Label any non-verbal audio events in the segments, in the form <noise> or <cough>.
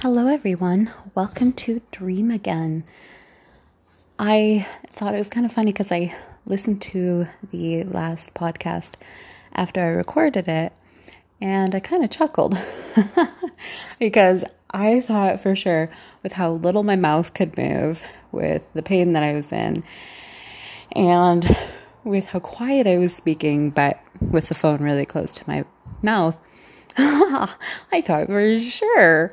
Hello, everyone. Welcome to Dream Again. I thought it was kind of funny because I listened to the last podcast after I recorded it and I kind of chuckled <laughs> because I thought for sure with how little my mouth could move, with the pain that I was in, and with how quiet I was speaking, but with the phone really close to my mouth. <laughs> I thought for sure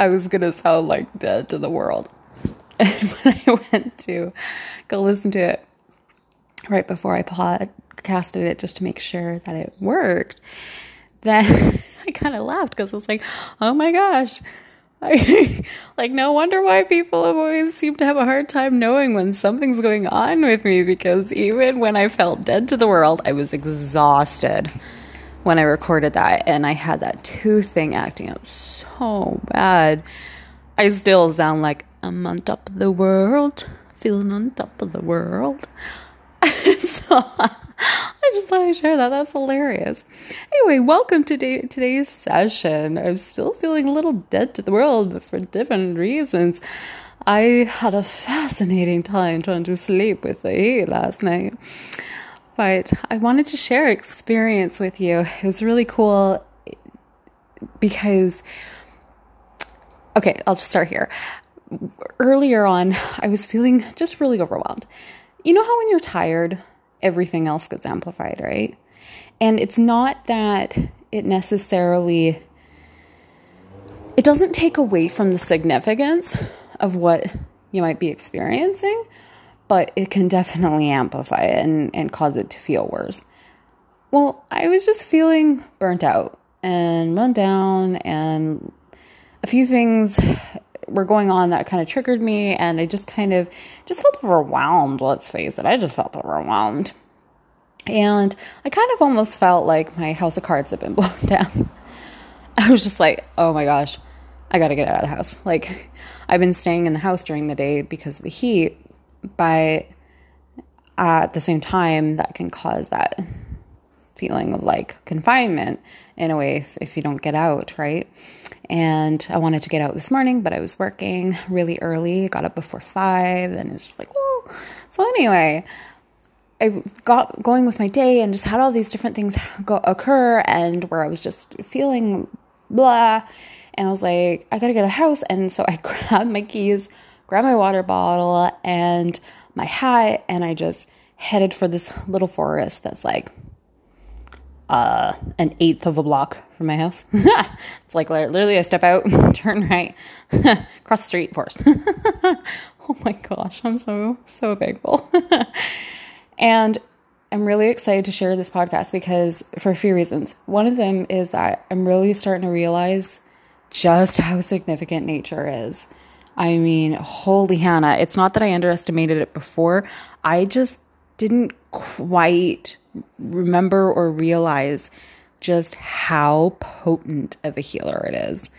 I was going to sound like dead to the world. <laughs> And when I went to go listen to it right before I podcasted it just to make sure that it worked, then <laughs> I kind of laughed because I was like, oh my gosh. I, <laughs> like, no wonder why people have always seemed to have a hard time knowing when something's going on with me because even when I felt dead to the world, I was exhausted when I recorded that and I had that tooth thing acting up so bad. I still sound like I'm on top of the world, feeling on top of the world. <laughs> so I just thought I'd share that. That's hilarious. Anyway, welcome to day, today's session. I'm still feeling a little dead to the world, but for different reasons. I had a fascinating time trying to sleep with the heat last night. But I wanted to share experience with you. It was really cool because okay, I'll just start here. Earlier on, I was feeling just really overwhelmed. You know how when you're tired, everything else gets amplified, right? And it's not that it necessarily it doesn't take away from the significance of what you might be experiencing, but it can definitely amplify it and, and cause it to feel worse. Well, I was just feeling burnt out and run down and a few things were going on that kind of triggered me and I just kind of just felt overwhelmed, let's face it. I just felt overwhelmed. And I kind of almost felt like my house of cards had been <laughs> blown down. I was just like, "Oh my gosh, I got to get out of the house." Like I've been staying in the house during the day because of the heat, but uh, at the same time that can cause that feeling of like confinement in a way if, if you don't get out, right? And I wanted to get out this morning, but I was working really early, got up before five, and it's just like, well. So anyway, I got going with my day and just had all these different things go occur, and where I was just feeling blah, and I was like, I gotta get a house, and so <laughs> I grabbed my keys, grabbed my water bottle and my hat, and I just headed for this little forest that's like uh, an eighth of a block from my house. <laughs> it's like literally I step out, <laughs> turn right, <laughs> cross the street, forest. oh my gosh, I'm so, so thankful. and I'm really excited to share this podcast because for a few reasons. One of them is that I'm really starting to realize just how significant nature is. I mean, holy Hannah, it's not that I underestimated it before. I just didn't quite remember or realize just how potent of a healer it is.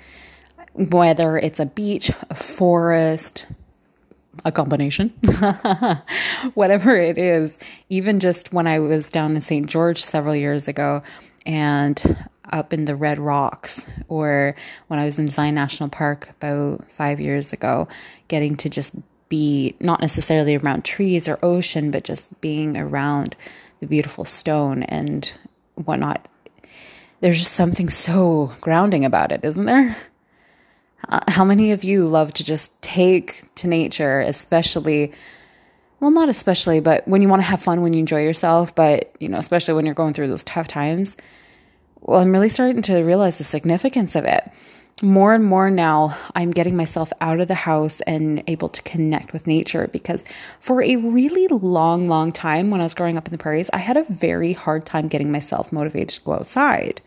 Whether it's a beach, a forest, a combination, <laughs> whatever it is, even just when I was down in St. George several years ago and up in the Red Rocks, or when I was in Zion National Park about five years ago, getting to just be not necessarily around trees or ocean, but just being around the beautiful stone and whatnot. There's just something so grounding about it, isn't there? Uh, how many of you love to just take to nature, especially, well, not especially, but when you want to have fun, when you enjoy yourself, but, you know, especially when you're going through those tough times? Well, I'm really starting to realize the significance of it more and more now, I'm getting myself out of the house and able to connect with nature because for a really long, long time when I was growing up in the prairies, I had a very hard time getting myself motivated to go outside.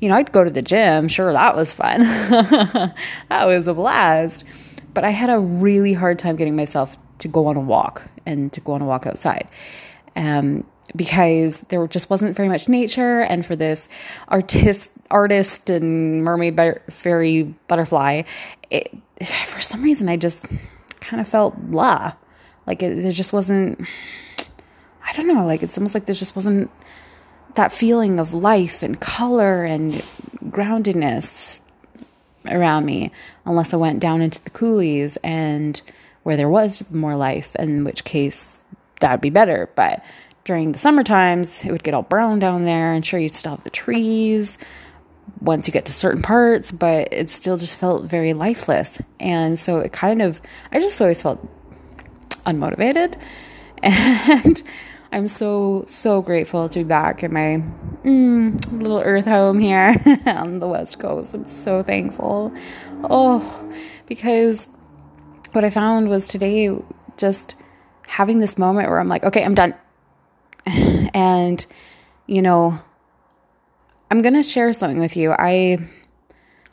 You know, I'd go to the gym, sure, that was fun. <laughs> that was a blast. But I had a really hard time getting myself to go on a walk and to go on a walk outside. Um, because there just wasn't very much nature and for this artist artist and mermaid fairy butterfly it, for some reason i just kind of felt blah like it, there just wasn't i don't know like it's almost like there just wasn't that feeling of life and color and groundedness around me unless I went down into the coulees and where there was more life, in which case that'd be better. But during the summer times, it would get all brown down there, and sure, you'd still have the trees once you get to certain parts, but it still just felt very lifeless. And so it kind of, I just always felt unmotivated. <laughs> And I'm so, so grateful to be back in my mm, little earth home here <laughs> on the West Coast. I'm so thankful. Oh, because what I found was today just having this moment where I'm like, okay, I'm done. <laughs> And, you know, I'm going to share something with you. I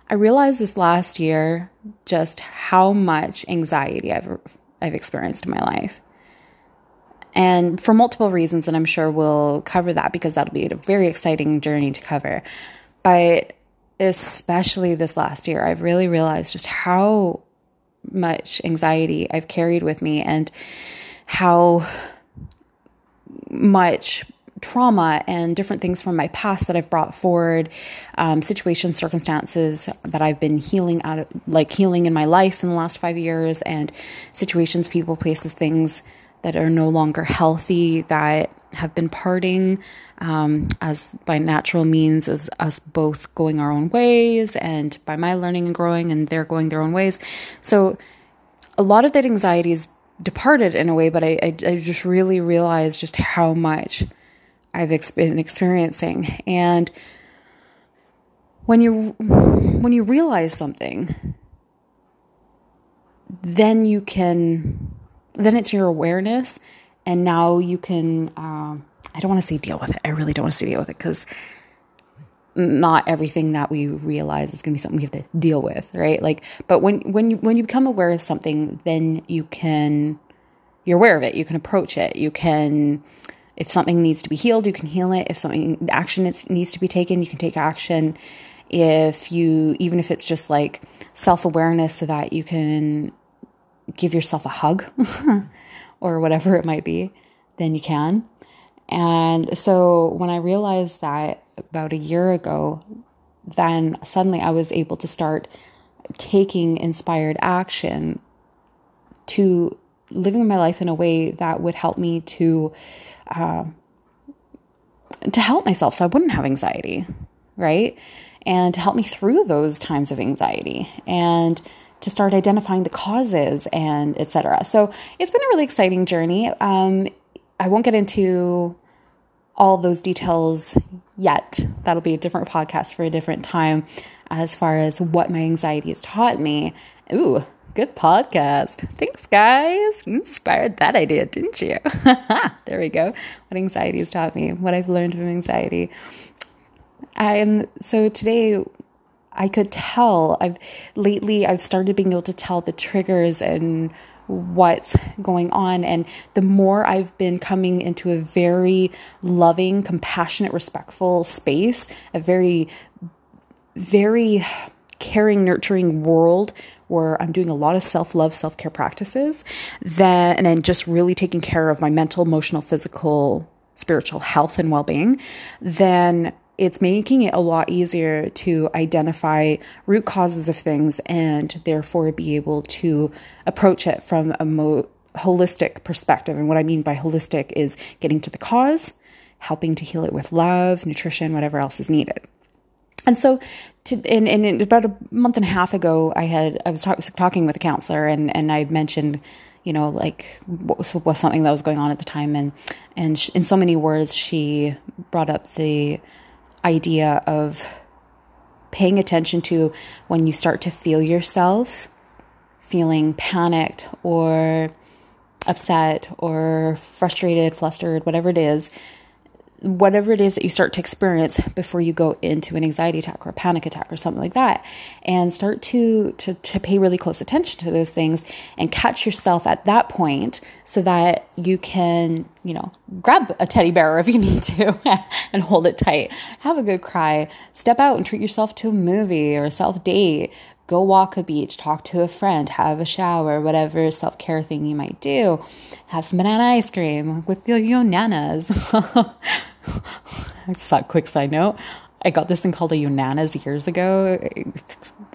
I realized this last year just how much anxiety I've I've experienced in my life. And for multiple reasons and I'm sure we'll cover that because that'll be a very exciting journey to cover. But especially this last year, I've really realized just how much anxiety I've carried with me and how much trauma and different things from my past that I've brought forward, um, situations, circumstances that I've been healing out of, like healing in my life in the last five years, and situations, people, places, things that are no longer healthy that have been parting um, as by natural means as us both going our own ways and by my learning and growing and they're going their own ways. So a lot of that anxiety is departed in a way but I, I, I just really realized just how much I've been experiencing. And when you when you realize something, then you can then it's your awareness, and now you can. Um, I don't want to say deal with it. I really don't want to say deal with it because not everything that we realize is going to be something we have to deal with, right? Like, but when when you when you become aware of something, then you can you're aware of it. You can approach it. You can if something needs to be healed, you can heal it. If something action needs to be taken, you can take action. If you, even if it's just like self awareness, so that you can give yourself a hug <laughs> or whatever it might be, then you can. And so when I realized that about a year ago, then suddenly I was able to start taking inspired action to living my life in a way that would help me to uh, to help myself so I wouldn't have anxiety, right? And to help me through those times of anxiety and to start identifying the causes and etc. So it's been a really exciting journey. Um, I won't get into all those details yet. That'll be a different podcast for a different time as far as what my anxiety has taught me. Ooh, Good podcast. Thanks, guys. You inspired that idea, didn't you? <laughs> there we go. What anxiety has taught me, what I've learned from anxiety. And so today, I could tell I've lately I've started being able to tell the triggers and what's going on. And the more I've been coming into a very loving, compassionate, respectful space, a very very caring, nurturing world where I'm doing a lot of self love, self care practices, that, and then just really taking care of my mental, emotional, physical, spiritual health and well being, then it's making it a lot easier to identify root causes of things and therefore be able to approach it from a mo- holistic perspective. And what I mean by holistic is getting to the cause, helping to heal it with love, nutrition, whatever else is needed. And so, to, and, and about a month and a half ago, I had I was talk, talking with a counselor, and and I mentioned, you know, like what was, was something that was going on at the time, and and she, in so many words, she brought up the idea of paying attention to when you start to feel yourself feeling panicked or upset or frustrated, flustered, whatever it is, whatever it is that you start to experience before you go into an anxiety attack or a panic attack or something like that and start to, to to pay really close attention to those things and catch yourself at that point so that you can you know grab a teddy bear if you need to <laughs> and hold it tight. Have a good cry. Step out and treat yourself to a movie or a self date go walk a beach, talk to a friend, have a shower, whatever self care thing you might do. Have some banana ice cream with your, your nanas. <laughs> Just a quick side note. I got this thing called a Yonanas years ago.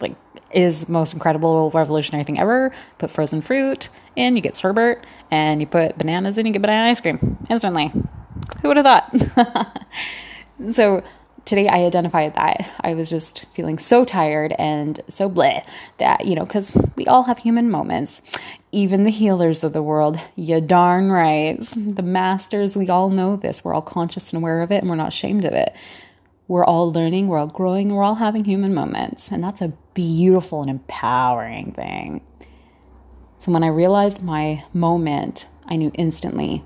like is the most incredible revolutionary thing ever. Put frozen fruit in, you get sorbet, and you put bananas in, you get banana ice cream instantly. Who would have thought? <laughs> so today I identified that I was just feeling so tired and so bleh that, you know, because we all have human moments. Even the healers of the world, you darn right. The masters, we all know this. We're all conscious and aware of it and we're not ashamed of it. We're all learning, we're all growing, we're all having human moments. And that's a beautiful and empowering thing. So when I realized my moment, I knew instantly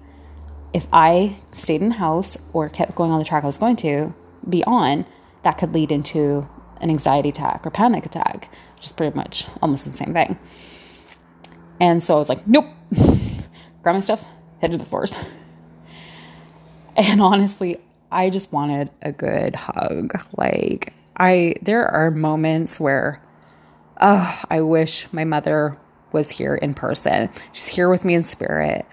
if I stayed in the house or kept going on the track I was going to be on, that could lead into an anxiety attack or panic attack, which is pretty much almost the same thing. And so I was like, nope, <laughs> grab my stuff, head to the forest. <laughs> And honestly, I just wanted a good hug. Like I there are moments where oh, I wish my mother was here in person. She's here with me in spirit.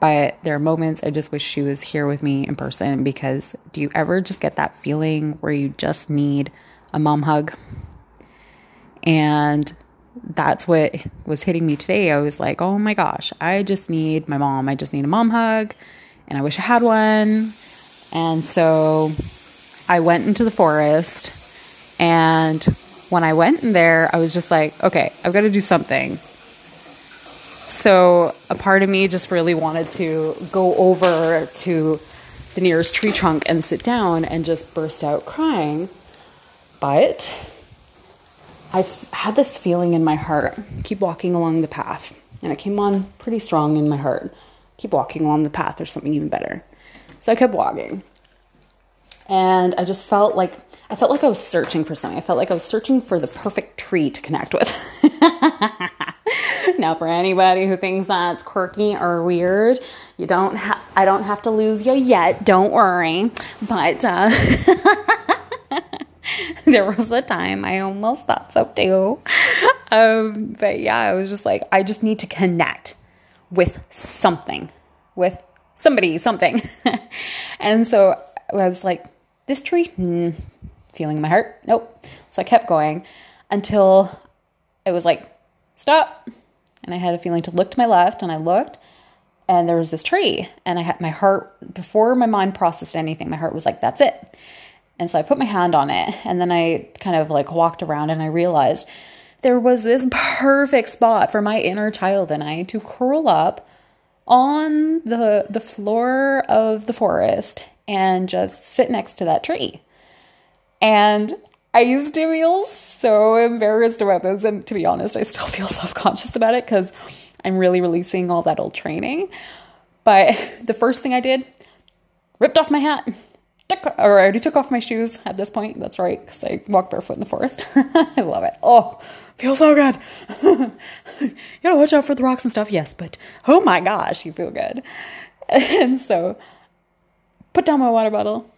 But there are moments I just wish she was here with me in person because do you ever just get that feeling where you just need a mom hug? And that's what was hitting me today. I was like, oh my gosh, I just need my mom. I just need a mom hug. And I wish I had one. And so I went into the forest. And when I went in there, I was just like, okay, I've got to do something. So a part of me just really wanted to go over to the nearest tree trunk and sit down and just burst out crying. But I had this feeling in my heart keep walking along the path. And it came on pretty strong in my heart. Keep walking along the path, there's something even better. So I kept walking. And I just felt like I felt like I was searching for something. I felt like I was searching for the perfect tree to connect with. <laughs> <laughs> now for anybody who thinks that's quirky or weird, you don't ha- I don't have to lose you yet, don't worry. But uh <laughs> there was a time I almost thought so too. Um, but yeah, I was just like, I just need to connect with something, with somebody, something. <laughs> and so I was like, this tree, hmm, feeling my heart, nope. So I kept going until it was like, stop. And I had a feeling to look to my left, and I looked, and there was this tree. And I had my heart, before my mind processed anything, my heart was like, that's it. And so I put my hand on it, and then I kind of like walked around, and I realized there was this perfect spot for my inner child and I to curl up on the the floor of the forest and just sit next to that tree. And I used to feel so embarrassed about this and to be honest, I still <laughs> feel self-conscious about it cuz I'm really releasing all that old training. But <laughs> the first thing I did, ripped off my hat, or I already took off my shoes at this point. That's right, because I walk barefoot in the forest. <laughs> I love it. Oh, feels so good. you gotta watch out for the rocks and stuff, yes, but oh my gosh, you feel good. And so, put down my water bottle,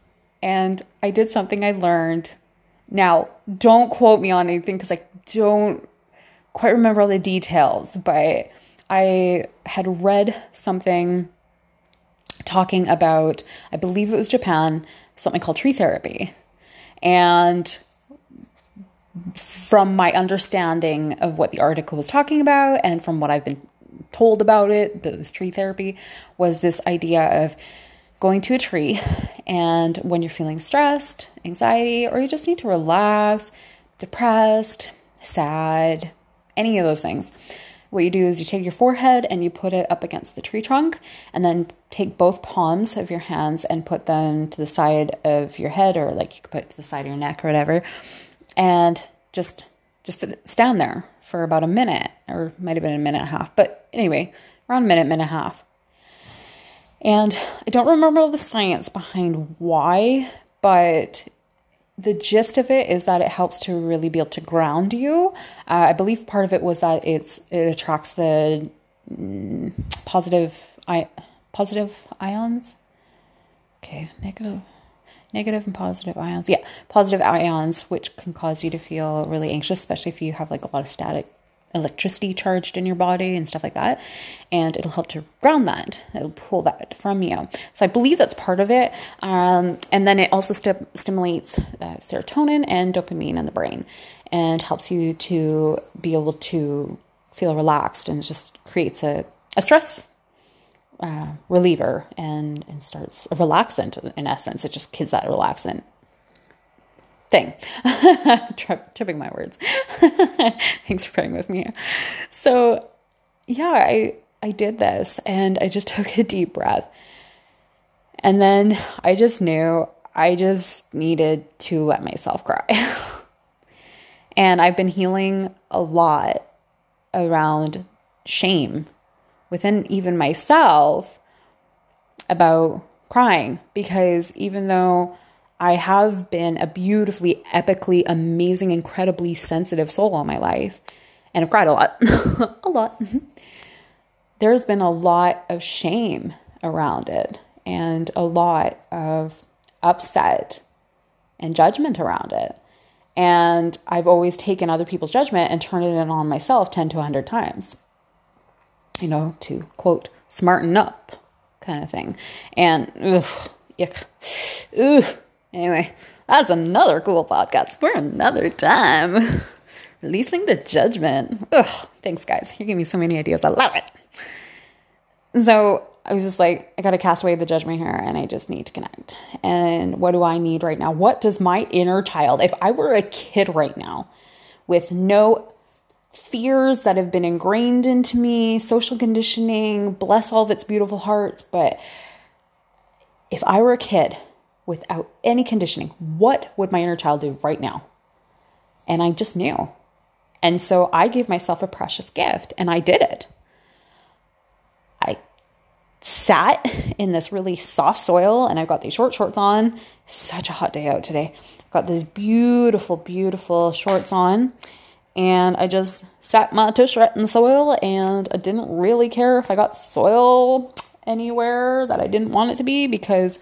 and I did something I learned. Now, don't quote me on anything because I don't quite remember all the details, but I had read something talking about, I believe it was Japan, something called tree therapy. And from my understanding of what the article was talking about and from what I've been told about it, this tree therapy was this idea of going to a tree and when you're feeling stressed, anxiety, or you just need to relax, depressed, sad, any of those things, what you do is you take your forehead and you put it up against the tree trunk, and then take both palms of your hands and put them to the side of your head, or like you could put it to the side of your neck or whatever, and just just stand there for about a minute, or might have been a minute and a half, but anyway, around a minute, minute and a half. And I don't remember all the science behind why, but the gist of it is that it helps to really be able to ground you. Uh, I believe part of it was that it's it attracts the mm, positive I positive ions. Okay, negative negative and positive ions. Yeah, positive ions, which can cause you to feel really anxious, especially if you have like a lot of static electricity charged in your body and stuff like that. And it'll help to ground that. It'll pull that from you. So I believe that's part of it. Um, and then it also st- stimulates uh, serotonin and dopamine in the brain. and helps you to be able to feel relaxed and just creates a, a stress uh, reliever and, and starts a relaxant in essence. It just gives that relaxant thing. <laughs> Tri- tripping my words. <laughs> Thanks for praying with me. So, yeah, I I did this and I just <laughs> took a deep breath. And then I just knew I just needed to let myself cry. and I've been healing a lot around shame within even myself about crying because even though I have been a beautifully, epically, amazing, incredibly sensitive soul all my life, and I've cried a lot, <laughs> a lot. Mm-hmm. There's been a lot of shame around it and a lot of upset and judgment around it. And I've always taken other people's judgment and turned it on myself 10 to 100 times, you know, to quote, smarten up kind of thing. And, ugh, ugh. Anyway, that's another cool podcast for another time. <laughs> Releasing the judgment. Ugh, thanks, guys. You're giving me so many ideas. I love it. So, I was just like, I got to cast away the judgment here and I just need to connect. And what do I need right now? What does my inner child, if I were a kid right now with no fears that have been ingrained into me, social conditioning, bless all of its beautiful hearts, but if I were a kid without any conditioning, what would my inner child do right now? And I just knew. And so I gave myself a precious gift and I did it. I sat in this really soft soil and I've got these short shorts on. Such a hot day out today. I've got these beautiful, beautiful shorts on. And I just sat my tush right in the soil and I didn't really care if I got soil anywhere that I didn't want it to be because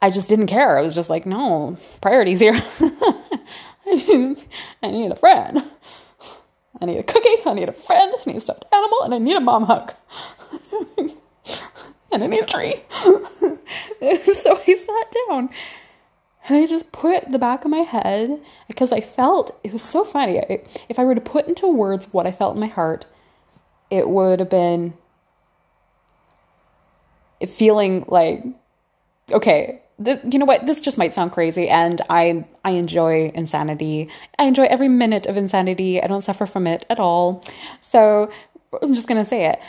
I just didn't care. I was just like, no, priorities here. <laughs> I need I need a friend. I need a cookie. I need a friend. I need a stuffed animal. And I need a mom hug <laughs> and an tree. <laughs> so I sat down and I just put the back of my head because I felt it was so funny. if I were to put into words what I felt in my heart, it would have been feeling like, okay, this, you know what? This just might sound crazy, and I I enjoy insanity. I enjoy every minute of insanity. I don't suffer from it at all. So I'm just gonna say it.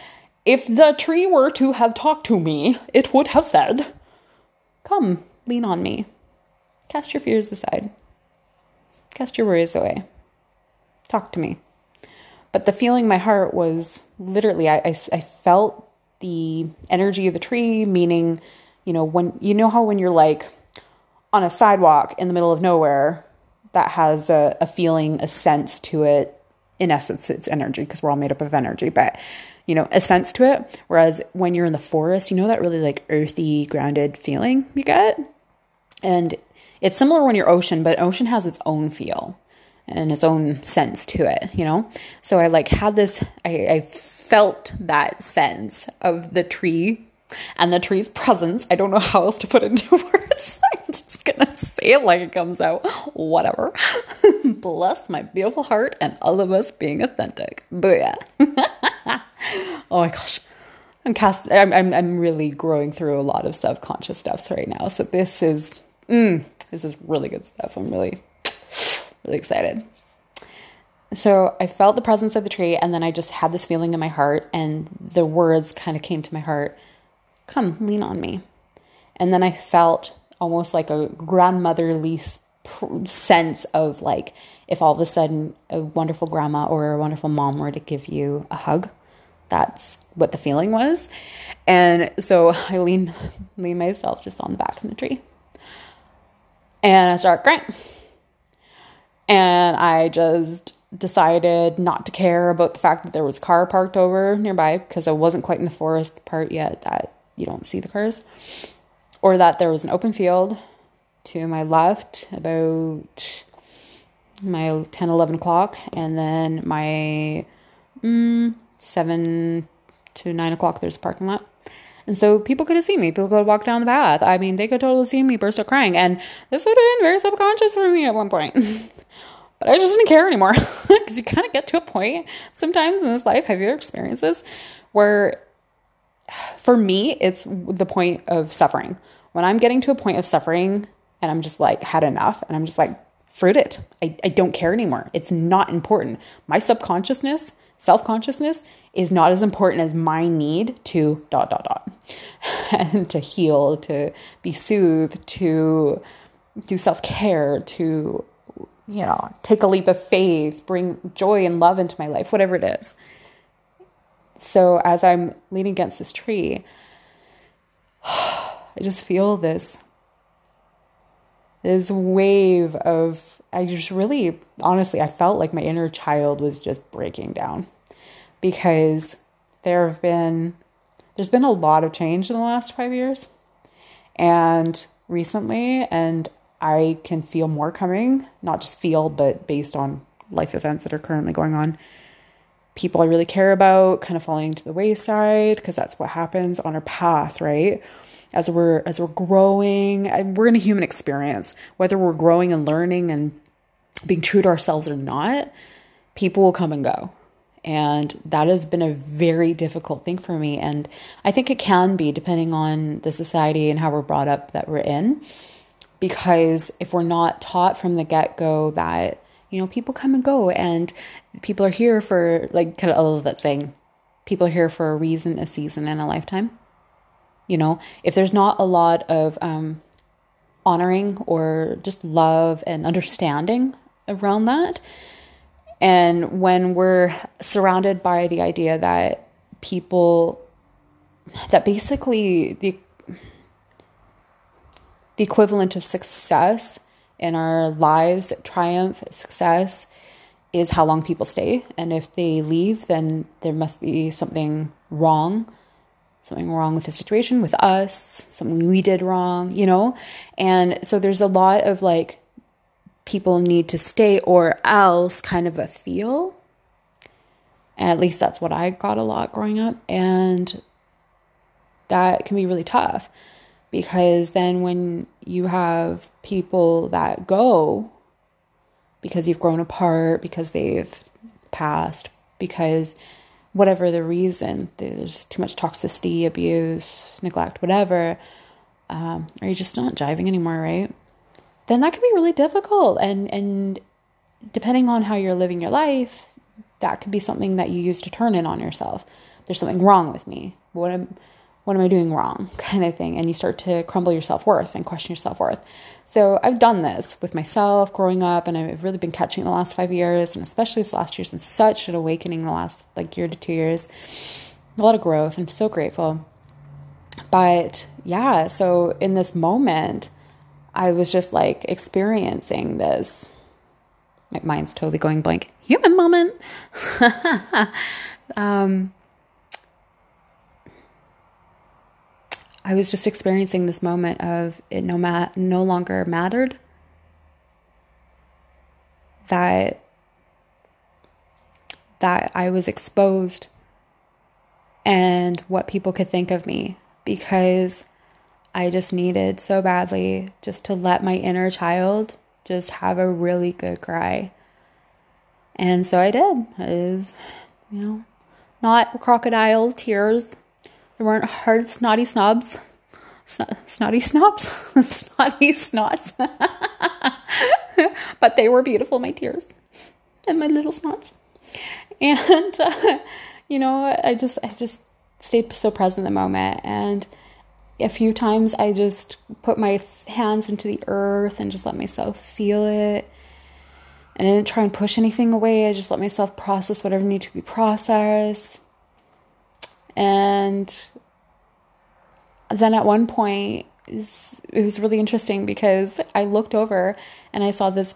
If the tree were to have talked to me, it would have said, Come, lean on me. Cast your fears aside. Cast your worries away. Talk to me. But the feeling in my heart was literally, I, I, I felt the energy of the tree, meaning, you know, when you know how when you're like on a sidewalk in the middle of nowhere, that has a, a feeling, a sense to it. In essence, it's energy because we're all made up of energy. But you know, a sense to it. Whereas when you're in the forest, you know that really like earthy, grounded feeling you get? And it's similar when you're ocean, but ocean has its own feel and its own sense to it, you know? So I like had this, I, I felt that sense of the tree and the tree's presence. I don't know how else to put it into <laughs> words. I'm just gonna say it like it comes out. Whatever. <laughs> Bless my beautiful heart and all of us being authentic. Booyah. <laughs> oh my gosh. I'm cast I'm, I'm I'm really growing through a lot of subconscious stuffs right now. So this is mm, this is really good stuff. I'm really really excited. So I felt the presence of the tree and then I just had this feeling in my heart and the words kind of came to my heart. Come, lean on me. And then I felt almost like a grandmotherly sense of like if all of a sudden a wonderful grandma or a wonderful mom were to give you a hug that's what the feeling was. And so I lean <laughs> lean myself just on the back of the tree. And I start crying. And I just decided not to care about the fact that there was a car parked over nearby because I wasn't quite in the forest part yet that you don't see the cars. Or that there was an open field to my left about my 10 11 o'clock and then my mm, seven to nine o'clock, there's a parking lot. And so people could have seen me. People could walk down the path. I mean, they could totally see me burst out crying. And this would have been very subconscious for me at one point. <laughs> but I just didn't care anymore <laughs> because you kind of get to a point sometimes in this life. Have you ever experienced this where for me, it's the point of suffering. When I'm getting to a point of suffering and I'm just like, had enough, and I'm just like, fruit it. I, I don't care anymore. It's not important. My subconsciousness, self consciousness, is not as important as my need to dot, dot, dot, and <laughs> to heal, to be soothed, to do self care, to, you know, take a leap of faith, bring joy and love into my life, whatever it is. So as I'm leaning against this tree, <sighs> I just feel this this wave of I just really honestly I felt like my inner child was just breaking down because there have been there's been a lot of change in the last 5 years and recently and I can feel more coming, not just feel but based on life events that are currently going on. People I really care about kind of falling to the wayside because that's what happens on our path, right? as we're as we're growing we're in a human experience whether we're growing and learning and being true to ourselves or not people will come and go. And that has been a very difficult thing for me. And i think it can be depending on the society and how we're brought up that we're in. Because if we're not taught from the get-go that you know people come and go and people are here for like kind of I love that saying people are here for a reason a season and a lifetime. You know, if there's not a lot of um, honoring or just love and understanding around that, and when we're surrounded by the idea that people, that basically the the equivalent of success in our lives, triumph, success, is how long people stay. And if they leave, then there must be something wrong something wrong with the situation with us, something we did wrong, you know? And so there's a lot of like people need to stay or else kind of a feel. At least that's what I got a lot growing up. And that can be really tough because then when you have people that go because you've grown apart, because they've passed, because whatever the reason, there's too much toxicity, abuse, neglect, whatever, um, or you're just not jiving anymore, right? Then that can be really difficult. And, and depending on how you're living your life, that could be something that you use to turn in on yourself. There's something wrong with me. What am, what am I doing wrong? <laughs> kind of thing. And you start to crumble your self worth and question your self worth. So I've done this with myself growing up, and I've really been catching the last five years, and especially this last year's been such an awakening the last like year to two years. A lot of growth. I'm so grateful. But yeah, so in this moment, I was just like experiencing this. My mind's totally going blank. Human moment. <laughs> um, I was just experiencing this moment of it no ma- no longer mattered that that I was exposed and what people could think of me because I just needed so badly just to let my inner child just have a really good cry. And so I did. It is, you know, not crocodile tears there weren't hard snotty snobs. snotty snobs? <laughs> snotty snots. <laughs> but they were beautiful, my tears. And my little snots. And, uh, you know, I just, I just stayed so present in the moment. And a few times I just put my hands into the earth and just let myself feel it. And I didn't try and push anything away. I just let myself process whatever needed to be processed. And then at one point, it was really interesting because I looked over and I saw this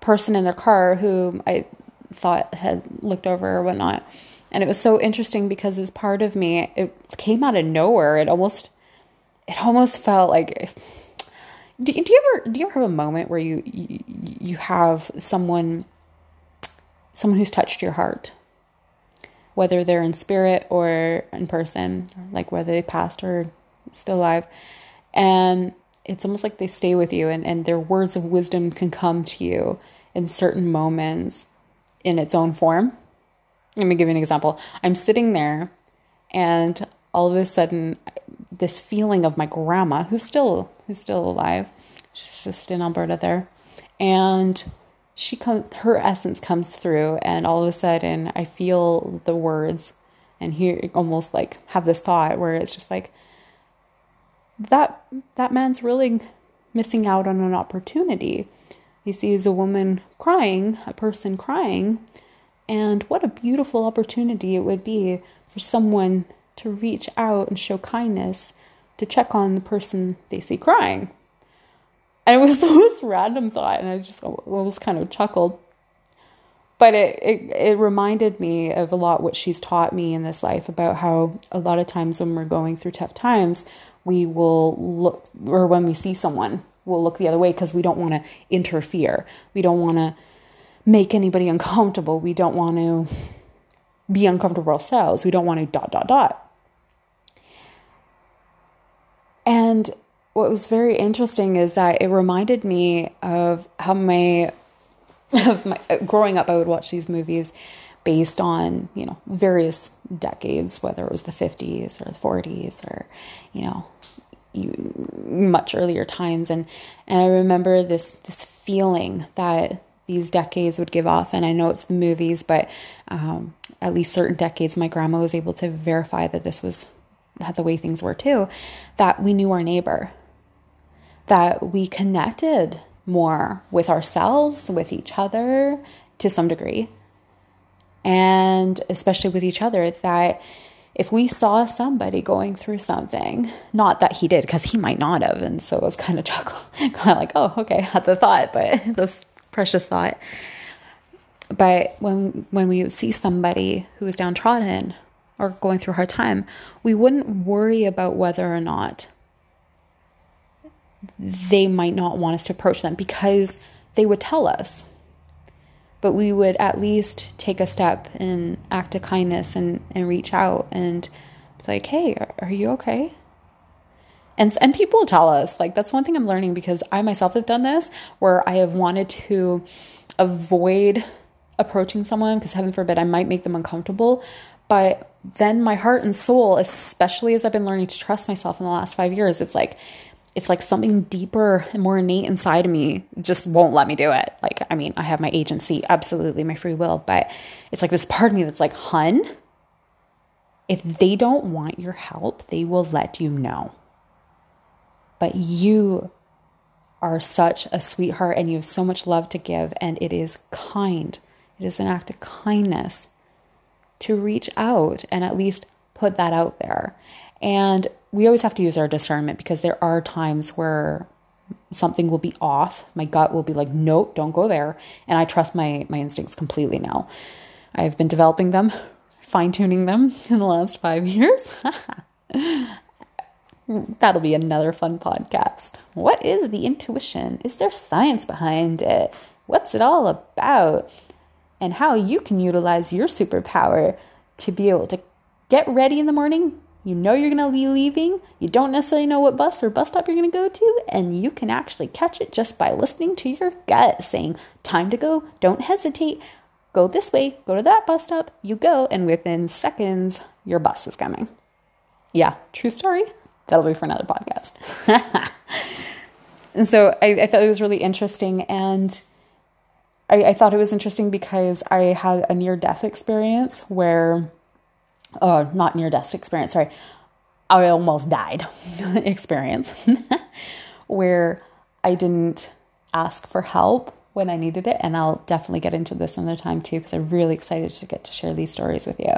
person in their car who I thought had looked over or whatnot. And it was so interesting because as part of me, it came out of nowhere. It almost, it almost felt like. Do, do you ever do you ever have a moment where you, you you have someone someone who's touched your heart whether they're in spirit or in person, like whether they passed or still alive. And it's almost like they stay with you and, and their words of wisdom can come to you in certain moments in its own form. Let me give you an example. I'm sitting there and all of a sudden this feeling of my grandma who's still who's still alive. She's just in Alberta there. And she comes her essence comes through and all of a sudden I feel the words and hear almost like have this thought where it's just like that that man's really missing out on an opportunity. He sees a woman crying, a person crying, and what a beautiful opportunity it would be for someone to reach out and show kindness to check on the person they see crying. And it was <laughs> the most random thought, and I just almost kind of chuckled. But it, it, it reminded me of a lot what she's taught me in this life about how a lot of times when we're going through tough times, we will look, or when we see someone, we'll look the other way because we don't want to interfere. We don't want to make anybody uncomfortable. We don't want to be uncomfortable ourselves. We don't want to dot, dot, dot. And what was very interesting is that it reminded me of how my <laughs> of my growing up I would watch these movies based on, you know, various decades, whether it was the 50s or the 40s or, you know, you, much earlier times. And and I remember this this feeling that these decades would give off. And I know it's the movies but um, at least certain decades my grandma was able to verify that this was the way things were too that we knew our neighbor that we connected more with ourselves, with each other to some degree, and especially with each other, that if we saw somebody going through something, not that he did, because he might not have, and so it was kind of <laughs> chuckle, kind of like, oh, okay, had the thought, but <laughs> this precious thought. But when when we see somebody who is downtrodden or going through a hard time, we wouldn't worry about whether or not they might not want us to approach them because they would tell us. But we would at least take a step and act of kindness and, and reach out and it's like, hey, are, are you okay? And, and people tell us, like, that's one thing I'm learning because I myself have done this where I have wanted to avoid approaching someone because heaven forbid I might make them uncomfortable. But then my heart and soul, especially as I've been learning to trust myself in the last five years, it's like, it's like something deeper and more innate inside of me just won't let me do it. Like, I mean, I have my agency, absolutely, my free will, but it's like this part of me that's like, hun, if they don't want your help, they will let you know. But you are such a sweetheart and you have so much love to give, and it is kind. It is an act of kindness to reach out and at least put that out there. And we always have to use our discernment because there are times where something will be off. My gut will be like, nope, don't go there. And I trust my my instincts completely now. I've been developing them, fine tuning them <laughs> in the last five years. <laughs> That'll be another fun podcast. What is the intuition? Is there science behind it? What's it all about? And how you can utilize your superpower to be able to get ready in the morning, you know you're going to be leaving. You don't necessarily know what bus or bus stop you're going to go to. And you can actually catch it just by listening to your gut saying, time to go. Don't hesitate. Go this way. Go to that bus stop. You go. And within seconds, your bus is coming. Yeah, true story. That'll be for another podcast. <laughs> and so I, I, thought it was really interesting. And I, I thought it was interesting because I had a near death experience where or not near death experience, sorry, I almost died <laughs> experience <laughs> where I didn't ask for help when I needed it. And I'll definitely get into this another time too, because I'm really excited to get to share these stories with you.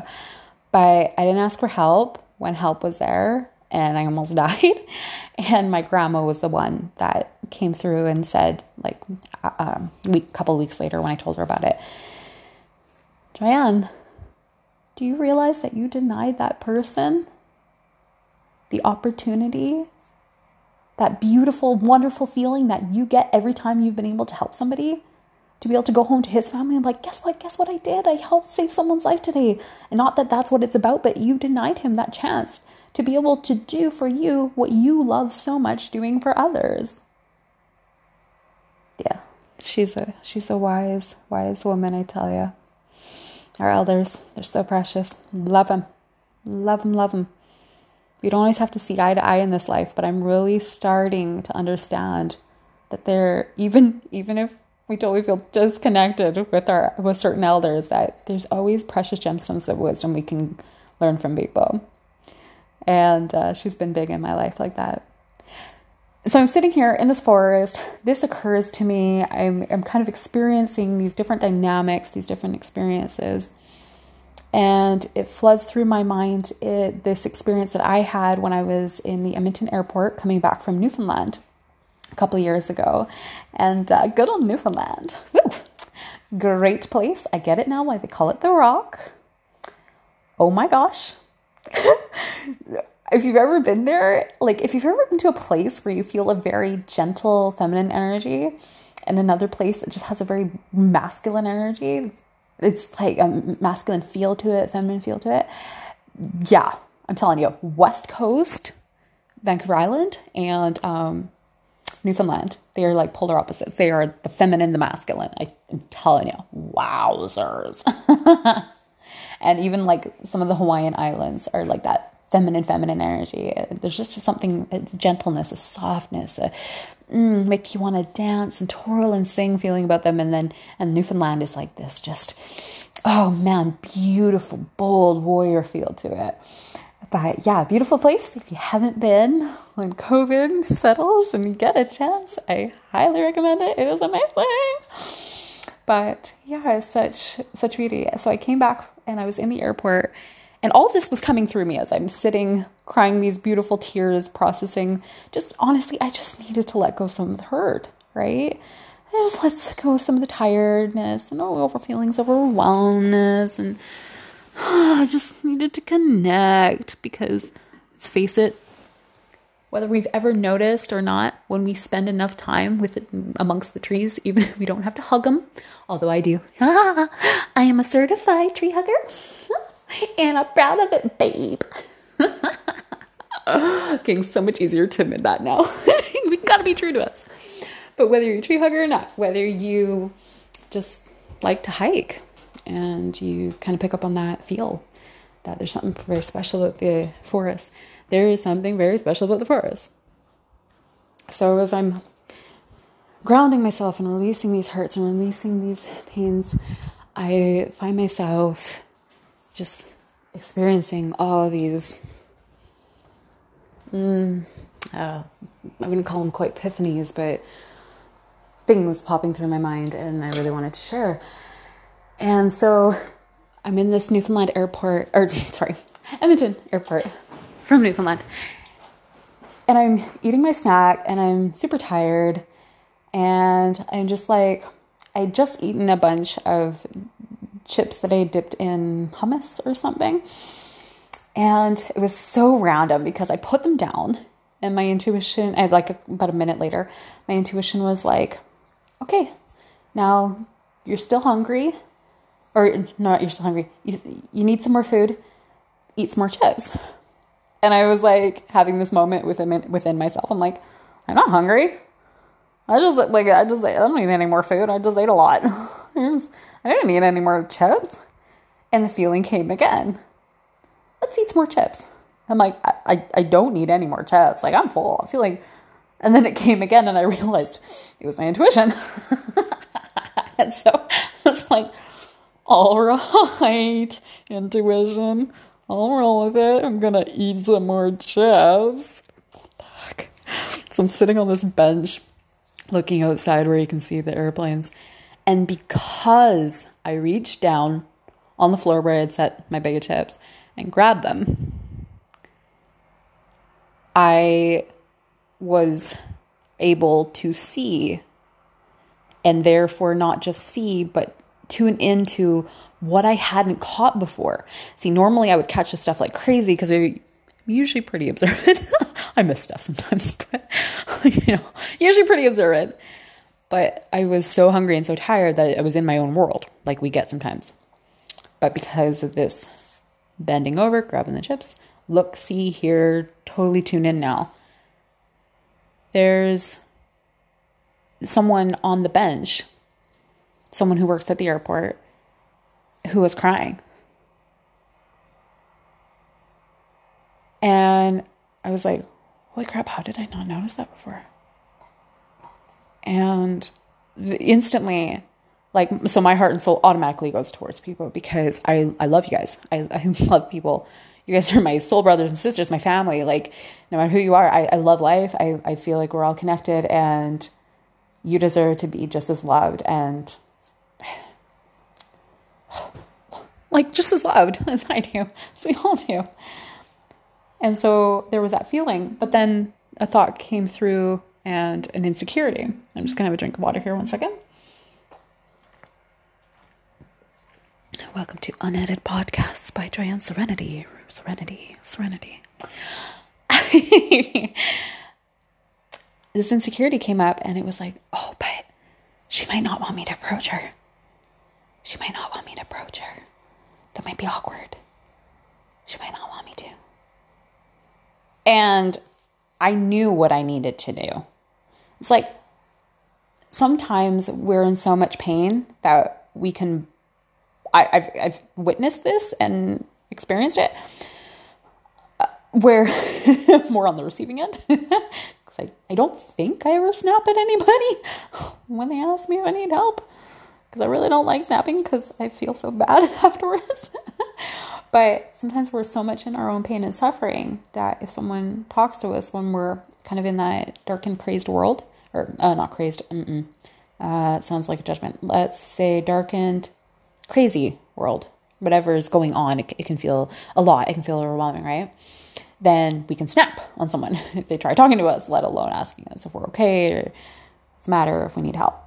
But I didn't ask for help when help was there and I almost <laughs> died. And my grandma was the one that came through and said, like, a um, week, couple weeks later when I told her about it, Joyanne, do you realize that you denied that person the opportunity? That beautiful, wonderful feeling that you get every time you've been able to help somebody? To be able to go home to his family and be like, guess what? Guess what I did? I helped save someone's life today. And not that that's what it's about, but you denied him that chance to be able to do for you what you love so much doing for others. Yeah, she's a she's a wise wise woman, I tell you. Our elders, they're so precious. Love them, love them, love them. We don't always have to see eye to eye in this life, but I'm really starting to understand that they're even even if we totally feel disconnected with our with certain elders, that there's always precious gemstones of wisdom we can learn from people. And uh, she's been big in my life like that so I'm sitting here in this forest. This occurs to me. I'm, I'm kind of experiencing these different dynamics, these different experiences. And it floods through my mind it, this experience that I had when I was in the Edmonton airport coming back from Newfoundland a couple of years ago. And uh, good old Newfoundland. Woo! Great place. I get it now why they call it the Rock. Oh my gosh. <laughs> if you've ever been there, like if you've ever been to a place where you feel a very gentle feminine energy and another place that just has a very masculine energy, it's like a masculine feel to it, feminine feel to it. Yeah, I'm telling you, West Coast, Vancouver Island, and um, Newfoundland, they are like polar opposites. They are the feminine, the masculine. I, am telling you, wowzers. <laughs> and even like some of the Hawaiian Islands are like that feminine, feminine energy. There's just something, a gentleness, a softness, a mm, make you want to dance and twirl and sing feeling about them. And then, and Newfoundland is like this just, oh man, beautiful, bold warrior feel to it. But yeah, beautiful place. If you haven't been when COVID settles and you get a chance, I highly recommend it. It is amazing. But yeah, such such beauty. So I came back and I was in the airport and all this was coming through me as I'm sitting crying these beautiful tears, processing. Just honestly, I just needed to let go some of the hurt, right? I just let go some of the tiredness and all over feelings of overwhelmness. And <sighs> I just needed to connect because let's face it, whether we've ever noticed or not, when we spend enough time with it amongst the trees, <laughs> even if we don't have to hug them, although I do. <laughs> I am a certified tree hugger. <laughs> and I'm proud of it, babe. <laughs> Getting so much easier to admit that now. <laughs> we gotta be true to us. But whether you're a tree hugger or not, whether you just like to hike and you kind of pick up on that feel that there's something very special about the forest, there is something very special about the forest. So as I'm grounding myself and releasing these hurts and releasing these pains, I find myself just experiencing all of these mm, uh, I wouldn't call them quite epiphanies, but things popping through my mind, and I really wanted to share. And so I'm in this Newfoundland airport, or <laughs> sorry, Edmonton airport from Newfoundland. And I'm eating my snack, and I'm super tired. And I'm just like, I just eaten a bunch of chips that I dipped in hummus or something. And it was so random because I put them down and my intuition, I like about a minute later, my intuition was like, okay, now you're still hungry, or not, you're still hungry. You, you need some more food, eat some more chips. And I was like having this moment within within myself. I'm like, I'm not hungry. I just like I just I don't need any more food. I just ate a lot. <laughs> I didn't need any more chips. And the feeling came again. Let's eat some more chips. I'm like, I, I, I don't need any more chips. Like, I'm full. I feel like. And then it came again, and I realized it was my intuition. <laughs> and so I was like, all right, intuition, I'll roll with it. I'm gonna eat some more chips. So I'm sitting on this bench looking outside where you can see the airplanes and because I reached down on the floor where I had set my bag of chips and grabbed them, I was able to see and therefore not just see, but tune into what I hadn't caught before. See, normally I would catch the stuff like crazy because I'm usually pretty observant. <laughs> I miss stuff sometimes, <laughs> but you know, usually pretty observant. But I was so hungry and so tired that I was in my own world, like we get sometimes. But because of this bending over, grabbing the chips, look, see, hear, totally tune in now. There's someone on the bench someone who works at the airport who was crying. And I was like, holy crap, how did I not notice that before? And instantly, like, so my heart and soul automatically goes towards people because I, I love you guys. I, I <laughs> love people. You guys are my soul brothers and sisters, my family. Like, no matter who you are, I, I love life. I, I feel like we're all connected and you deserve to be just as loved and <sighs> like just as loved <laughs> as I do, as we all do. And so there was that feeling, but then a thought came through and an insecurity. I'm just gonna have a drink of water here one second. Welcome to Unedited Podcasts by Joyanne Serenity. Serenity, Serenity. <laughs> this insecurity came up and it was like, oh, but she might not want me to approach her. She might not want me to approach her. That might be awkward. She might not want me to. And I knew what I needed to do. It's like sometimes we're in so much pain that we can. I, have I've witnessed this and experienced it uh, where <laughs> more on the receiving end. <laughs> Because I, I don't think I ever snap at anybody <laughs> when they ask me if I need help. Because I really don't like snapping because I feel so bad afterwards. But sometimes we're so much in our own pain and suffering that if someone talks to us when we're kind of in that dark and crazed world, or uh, not crazed, uh, it sounds like a judgment. Let's say darkened, crazy world, whatever is going on, it, it can feel a lot. It can feel overwhelming, right? Then we can snap on someone <laughs> if they try talking to us, let alone asking us if we're okay or it's a matter if we need help.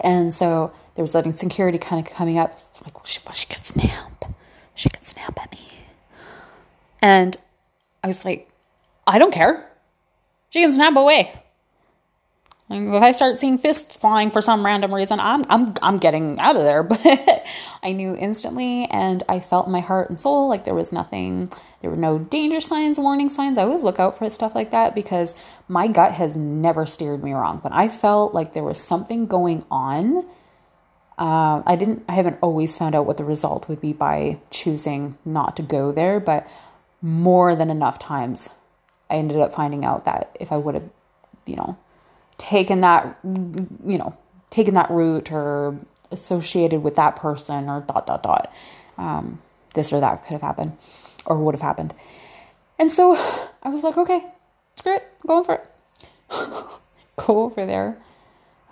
And so there was that insecurity kind of coming up. It's like, well, she, well, she could snap she could snap at me. And I was like, I don't care. She can snap away. If I start seeing fists flying for some random reason, I'm I'm I'm getting out of there. <laughs> But I knew instantly and I felt my heart and soul like there was nothing, there were no danger signs, warning signs. I always look out for stuff like that because my gut has never steered me wrong. When I felt like there was something going on, uh, I didn't, I haven't always found out what the result would be by choosing not to go there, but more than enough times I ended up finding out that if I would have, you know, taken that, you know, taken that route or associated with that person or dot, dot, dot, um, this or that could have happened or would have happened. And so I was like, okay, screw it, I'm going for it. <laughs> Go over there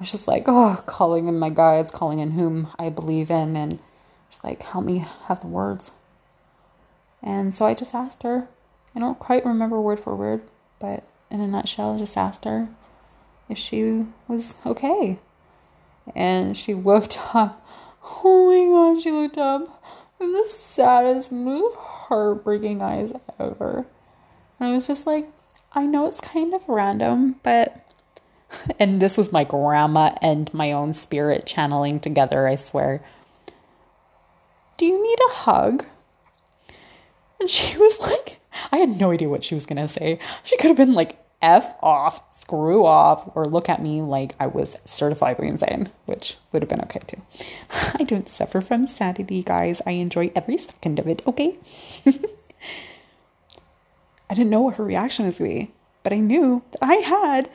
I was just like, oh, calling in my guides, calling in whom I believe in, and just like, help me have the words. And so I just asked her. I don't quite remember word for word, but in a nutshell, I just asked her if she was okay. And she looked up. Oh my god, she looked up with the saddest, most heartbreaking eyes ever. And I was just like, I know it's kind of random, but <laughs> and this was my grandma and my own spirit channeling together, I swear. Do you need a hug? And she <laughs> was like, I had no idea what she was to say. She could have been like, F off, screw off, or look at me like I was certifiably insane, which would have been okay too. <laughs> I don't suffer from sanity, guys. I enjoy every second of it, okay? <laughs> I didn't know what her reaction was going to be, but I knew that I had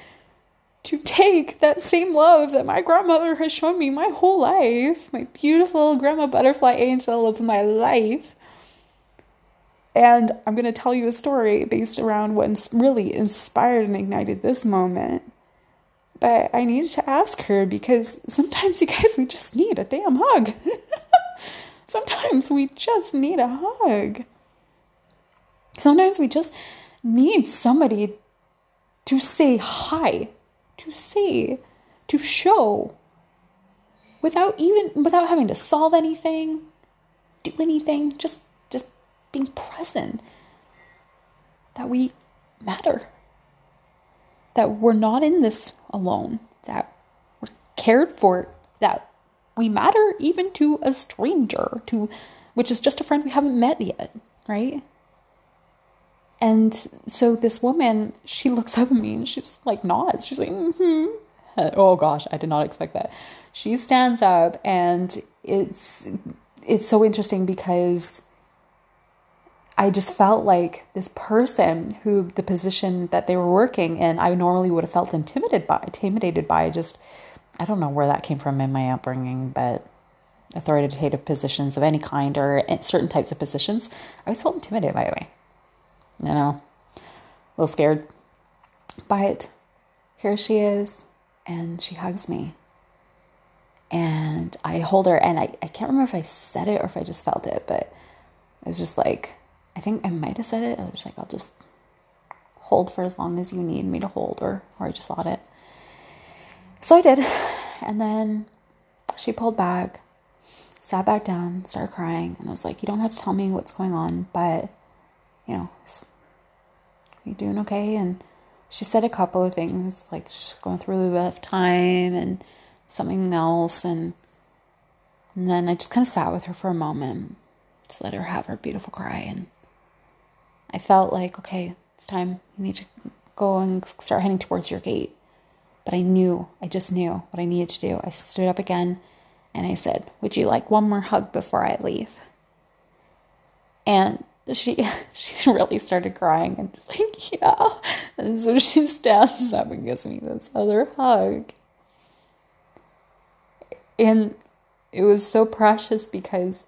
to take that same love that my grandmother has shown me my whole life, my beautiful grandma butterfly angel of my life. And I'm going to tell you a story based around what really inspired and ignited this moment. But I needed to ask her because sometimes, <laughs> you guys, we just need a damn hug. <laughs> sometimes we just need a hug. Sometimes we just need somebody to say hi to say, to show, without even without having to solve anything, do anything, just just being present. That we matter. That we're not in this alone. That we're cared for. That we matter even to a stranger, to which is just a friend we haven't met yet, right? And so this woman, she looks up at me and she's like nods. She's like, mm-hmm. <laughs> oh gosh, I did not expect that. She stands up and it's it's so interesting because I just felt like this person who the position that they were working in, I normally would have felt intimidated by, intimidated by. Just, I don't know where that came from in my upbringing, but authoritative positions of any kind or eh, certain types of positions, I always felt intimidated by it. You know, a little scared. But here she is, and she hugs me. And I hold her, and I, I can't remember if I said it or if I just felt it, but it was just like, I think I might have said it. I was like, I'll just hold for as long as you need me to hold, or, or I just thought it. So I did. And then she pulled back, sat back down, started crying, and I was like, You don't have to tell me what's going on, but, you know, you doing okay? And she said a couple of things, like she's going through a rough time and something else. And, and then I just kind of sat with her for a moment, just let her have her beautiful cry. And I felt like, okay, it's time. You need to go and start heading towards your gate. But I knew, I just knew what I needed to do. I stood up again and I said, Would you like one more hug before I leave? And she <laughs> she really started crying and just like, Yeah. And so she stands up and gives me this other hug. And it was so precious because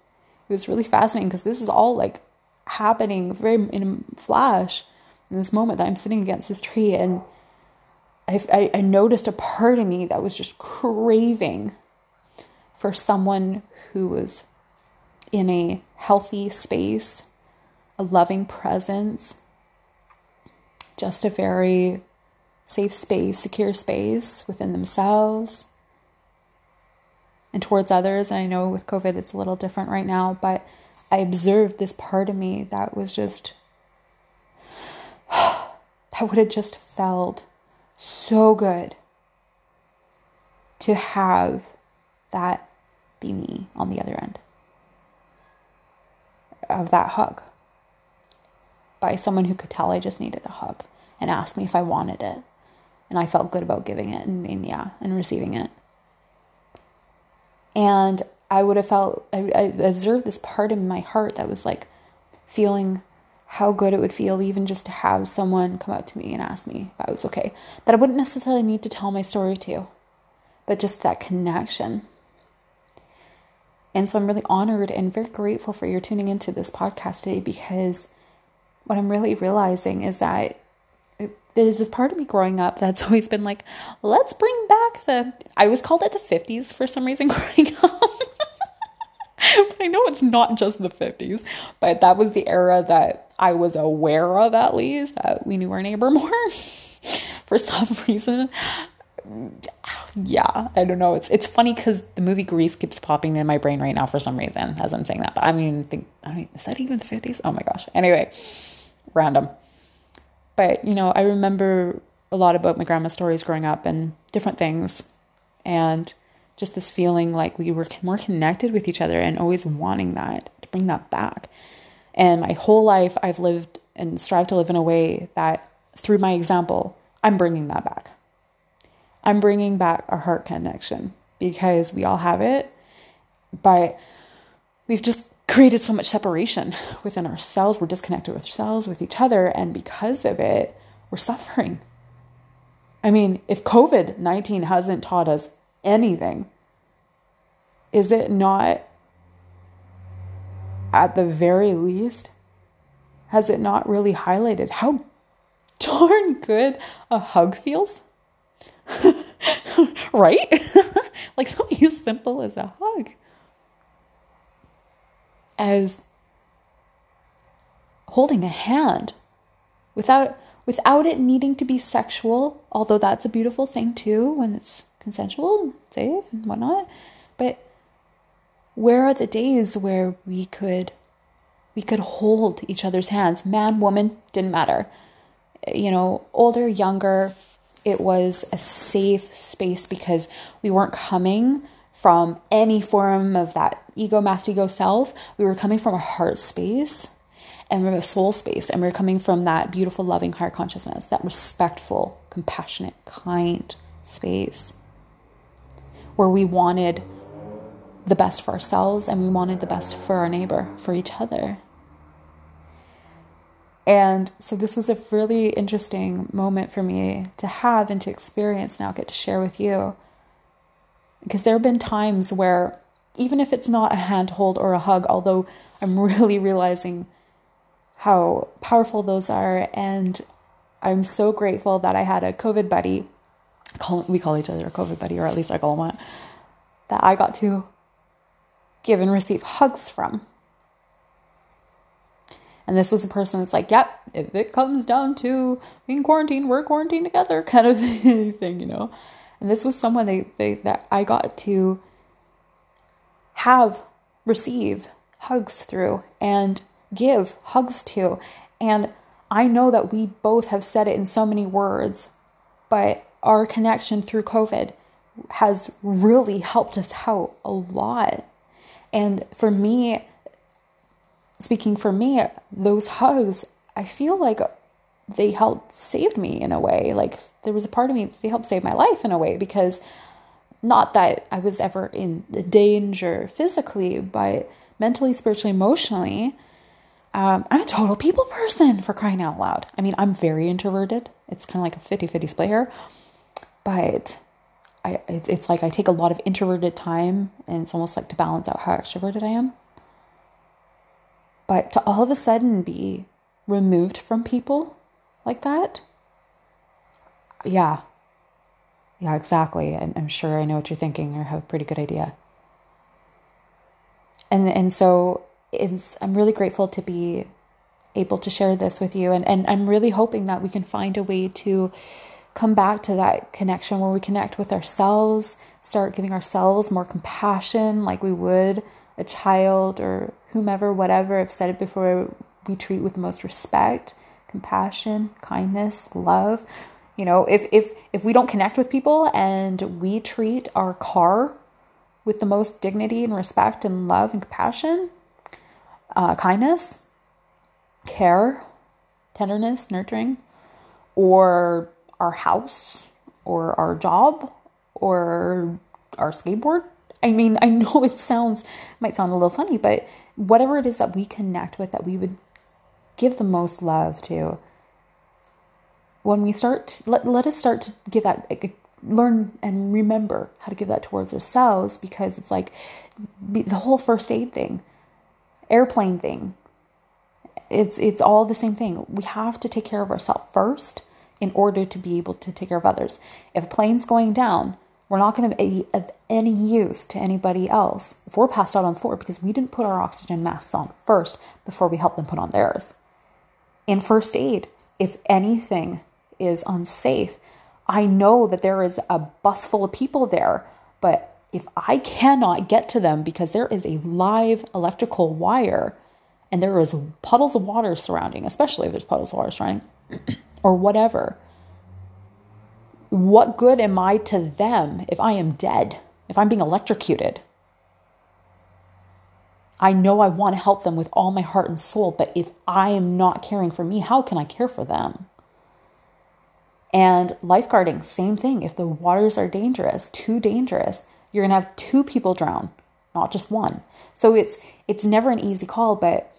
it was really fascinating because this is all like happening very in a flash in this moment that I'm sitting against this tree and I, I, I noticed a part of me that was just craving for someone who was in a healthy space, a loving presence, just a very safe space, secure space within themselves and towards others. And I know with COVID it's a little different right now, but I observed this part of me that was just, <sighs> that would have just felt so good to have that be me on the other end of that hug by someone who could tell I just needed a hug and asked me if I wanted it. And I felt good about giving it and, and yeah, and receiving it. And I would have felt, I, I observed this part of my heart that was like feeling how good it would feel even just to have someone come up to me and ask me if I was okay. That I wouldn't necessarily need to tell my story to, but just that connection. And so I'm really honored and very grateful for your tuning into this podcast today because what I'm really realizing is that there's this part of me growing up that's <laughs> always been like, let's bring back the. I was called it the 50s for some reason <laughs> growing up. But <laughs> I know it's not just the 50s, but that was the era that I was aware of at least, that we knew our neighbor <laughs> more for some reason. Yeah, I don't know. It's it's funny because the movie Grease keeps popping in my brain right now for some reason as I'm saying that. But I mean, think I mean, is that even the 50s? Oh my gosh. Anyway, random. But you know, I remember a lot about my grandma's stories growing up and different things, and just this feeling like we were more connected with each other and always wanting that to bring that back. And my whole life, I've lived and strived to live in a way that through my example, I'm bringing that back. I'm bringing back our heart connection because we all have it, but we've just created so much separation within ourselves. We're disconnected with ourselves, with each other, and because of it, we're suffering. I mean, if COVID 19 hasn't taught us anything, is it not, at the very least, has it not really highlighted how darn good a hug feels? <laughs> right? <laughs> like something as simple as a hug. As holding a hand without without it needing to be sexual, although that's a beautiful thing too when it's consensual, safe, and whatnot. But where are the days where we could we could hold each other's hands? Man, woman, didn't matter. You know, older, younger, it was a safe space because we weren't coming from any form of that ego, mass ego self. We were coming from a heart space and a soul space. And we we're coming from that beautiful, loving heart consciousness, that respectful, compassionate, kind space. Where we wanted the best for ourselves and we wanted the best for our neighbor, for each other. And so this was a really interesting moment for me to have and to experience now get to share with you. Because there have been times where even if it's not a handhold or a hug, although I'm <laughs> really realizing how powerful those are and I'm so grateful that I had a COVID buddy. Call, we call each other a COVID buddy, or at least I call that. That I got to give and receive hugs from. And this was a person that's like, yep, if it comes down to being quarantined, we're quarantined together, <laughs> kind of thing, you know. And this was someone they, they that I got to have receive hugs through and give hugs to. And I know that we both have said it in so many words, but our connection through COVID has really helped us out a lot. And for me, speaking for me, those hugs, I feel like they helped save me in a way. Like there was a part of me they helped save my life in a way because not that I was ever in danger physically, but mentally, spiritually, emotionally. Um, I'm a total people person for crying out loud. I mean, I'm very introverted. It's kind of like a 50 50 split here. But I, it's like I take a lot of introverted time, and it's almost like to balance out how extroverted I am. But to all of a sudden be removed from people like that, yeah. Yeah, exactly. I'm, I'm sure I know what you're thinking or have a pretty good idea. And and so it's I'm really grateful to be able to share this with you and, and I'm really hoping that we can find a way to come back to that connection where we connect with ourselves, start giving ourselves more compassion like we would a child or whomever, whatever. I've said it before, we treat with the most respect, compassion, kindness, love. You know, if if if we don't connect with people and we treat our car with the most dignity and respect and love and compassion, uh, kindness, care, tenderness, nurturing, or our house, or our job, or our skateboard. I mean, I know <laughs> it sounds might sound a little funny, but whatever it is that we connect with, that we would give the most love to, when we start, let, let us start to give that, learn and remember how to give that towards ourselves because it's like the whole first aid thing airplane thing. It's it's all the same thing. We have to take care of ourselves first in order to be able to take care of others. If a plane's going down, we're not going to be of any use to anybody else if we're passed out on the floor because we didn't put our oxygen masks on first before we help them put on theirs. In first aid, if anything is unsafe, I know that there is a bus full of people there, but if I cannot get to them because there is a live electrical wire and there is puddles of water surrounding, especially if there's puddles of water surrounding <clears throat> or whatever, what good am I to them if I am dead, if I'm being electrocuted? I know I want to help them with all my heart and soul, but if I am not caring for me, how can I care for them? And lifeguarding, same thing. If the waters are dangerous, too dangerous, you're going to have two people drown, not just one. So it's it's never an easy call, but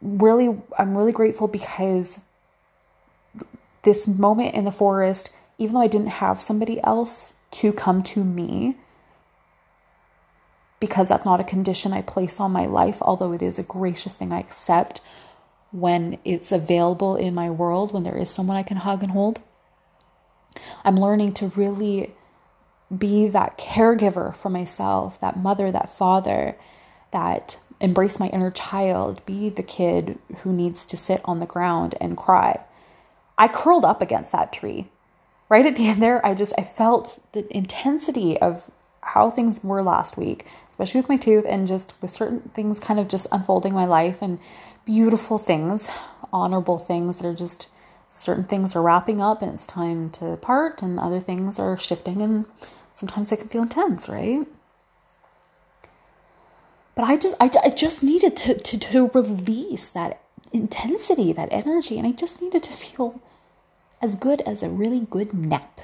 really I'm really grateful because this moment in the forest, even though I didn't have somebody else to come to me, because that's not a condition I place on my life, although it is a gracious thing I accept when it's available in my world, when there is someone I can hug and hold. I'm learning to really be that caregiver for myself, that mother, that father, that embrace my inner child, be the kid who needs to sit on the ground and cry. I curled up against that tree. Right at the end there, I just I felt the intensity of how things were last week, especially with my tooth and just with certain things kind of just unfolding my life and beautiful things, honorable things that are just certain things are wrapping up and it's time to part and other things are shifting and sometimes it can feel intense, right? But I just I, I just needed to, to to release that intensity, that energy, and I just needed to feel as good as a really good nap.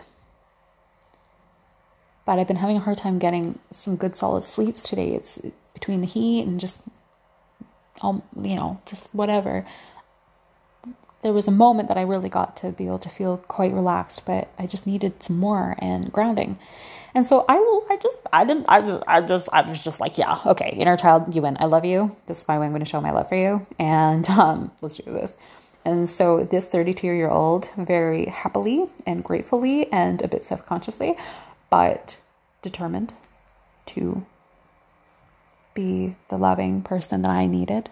but I've been having a hard time getting some good solid sleeps today. It's between the heat and just all you know, just whatever. There was a moment that I really got to be able to feel quite relaxed, but I just needed some more and grounding. And so I will I just I didn't I just I just I was just like, yeah, okay, inner child, you win. I love you. This is my way I'm gonna show my love for you. And <laughs> um let's do this. And so this 32 year old very happily and gratefully and a bit self consciously but determined to be the loving person that I needed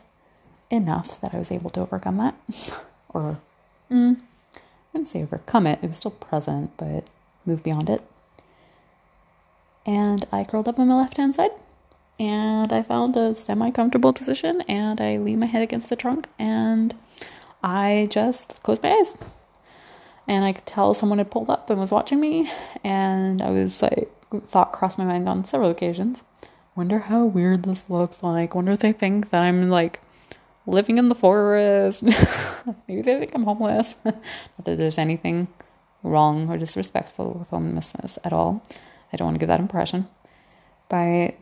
enough that I was able to overcome that. <laughs> or, mm, I wouldn't say overcome it, it was still present, but move beyond it. And I curled up on my left hand side and I found a semi comfortable position and I leaned my head against the trunk and I just closed my eyes and I could tell someone had pulled up and was watching me. And I was like, thought crossed my mind on several occasions. Wonder how weird this looks like. Wonder if they think that I'm like living in the forest. <laughs> Maybe they think I'm homeless. <laughs> Not that there's anything wrong or disrespectful with homelessness at all. I don't want to give that impression. But,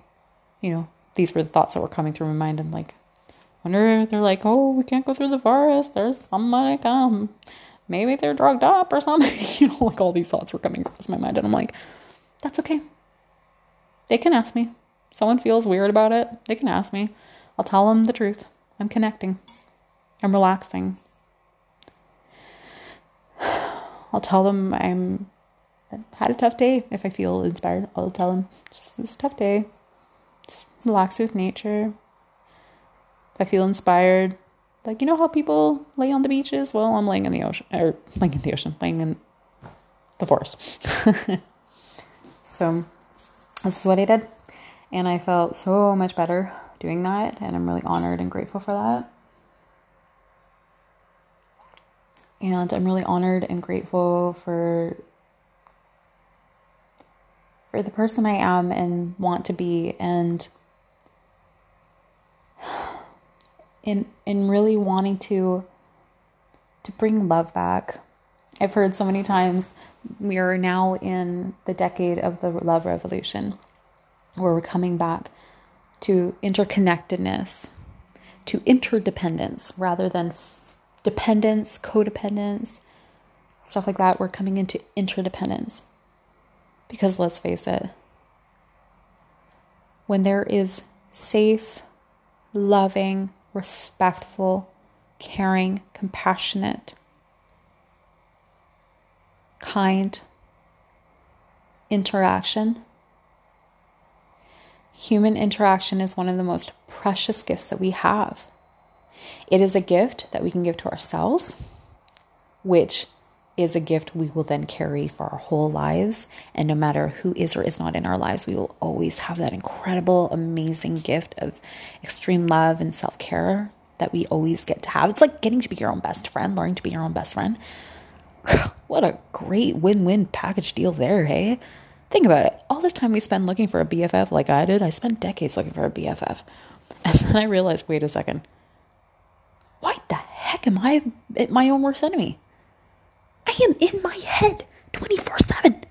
you know, these were the thoughts that were coming through my mind and like, wonder they're like, oh, we can't go through the forest. There's somebody come um, maybe they're drugged up or something. <laughs> you know, like all these thoughts were coming across my mind. And I'm like, that's okay. They can ask me. Someone feels weird about it. They can ask me. I'll tell them the truth. I'm connecting. I'm relaxing. <sighs> I'll tell them I'm had a tough day. If I feel inspired, I'll tell them just it was a tough day. Just relax with nature. If I feel inspired, like, you know how people lay on the beaches? Well, I'm laying in the ocean, or laying in the ocean, laying in the forest. <laughs> so, this is what I did. And I felt so much better doing that. And I'm really honored and grateful for that. And I'm really honored and grateful for for the person I am and want to be and in in really wanting to to bring love back. I've heard so many times we are now in the decade of the love revolution where we're coming back to interconnectedness, to interdependence rather than dependence, codependence, stuff like that. We're coming into interdependence. Because let's face it, when there is safe, loving, respectful, caring, compassionate, kind interaction. Human interaction is one of the most precious gifts that we have. It is a gift that we can give to ourselves, which is a gift we will then carry for our whole lives. And no matter who is or is not in our lives, we will always have that incredible, amazing gift of extreme love and self care that we always get to have. It's like getting to be your own best friend, learning to be your own best friend. <sighs> what a great win win package deal there, hey? Think about it. All this time we spend looking for a BFF like I did, I spent decades looking for a BFF. <laughs> And then I realized wait a second. Why the heck am I my own worst enemy? I am in my head 24 7.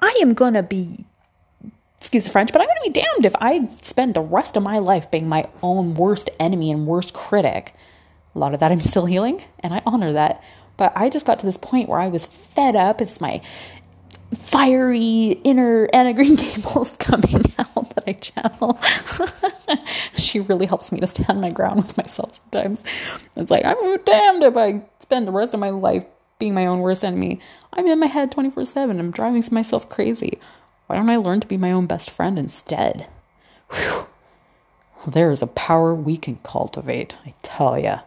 I am gonna be, excuse the French, but I'm gonna be damned if I spend the rest of my life being my own worst enemy and worst critic. A lot of that I'm still healing, and I honor that. But I just got to this point where I was fed up. It's my fiery inner Anne of Green <laughs> Gables coming out that I channel. <laughs> she really helps me to stand my ground with myself sometimes. It's like, I'm damned if I spend the rest of my life being my own worst enemy. I'm in my head 24 7. I'm driving myself crazy. Why don't I learn to be my own best friend instead? Whew. There is a power we can cultivate, I tell ya.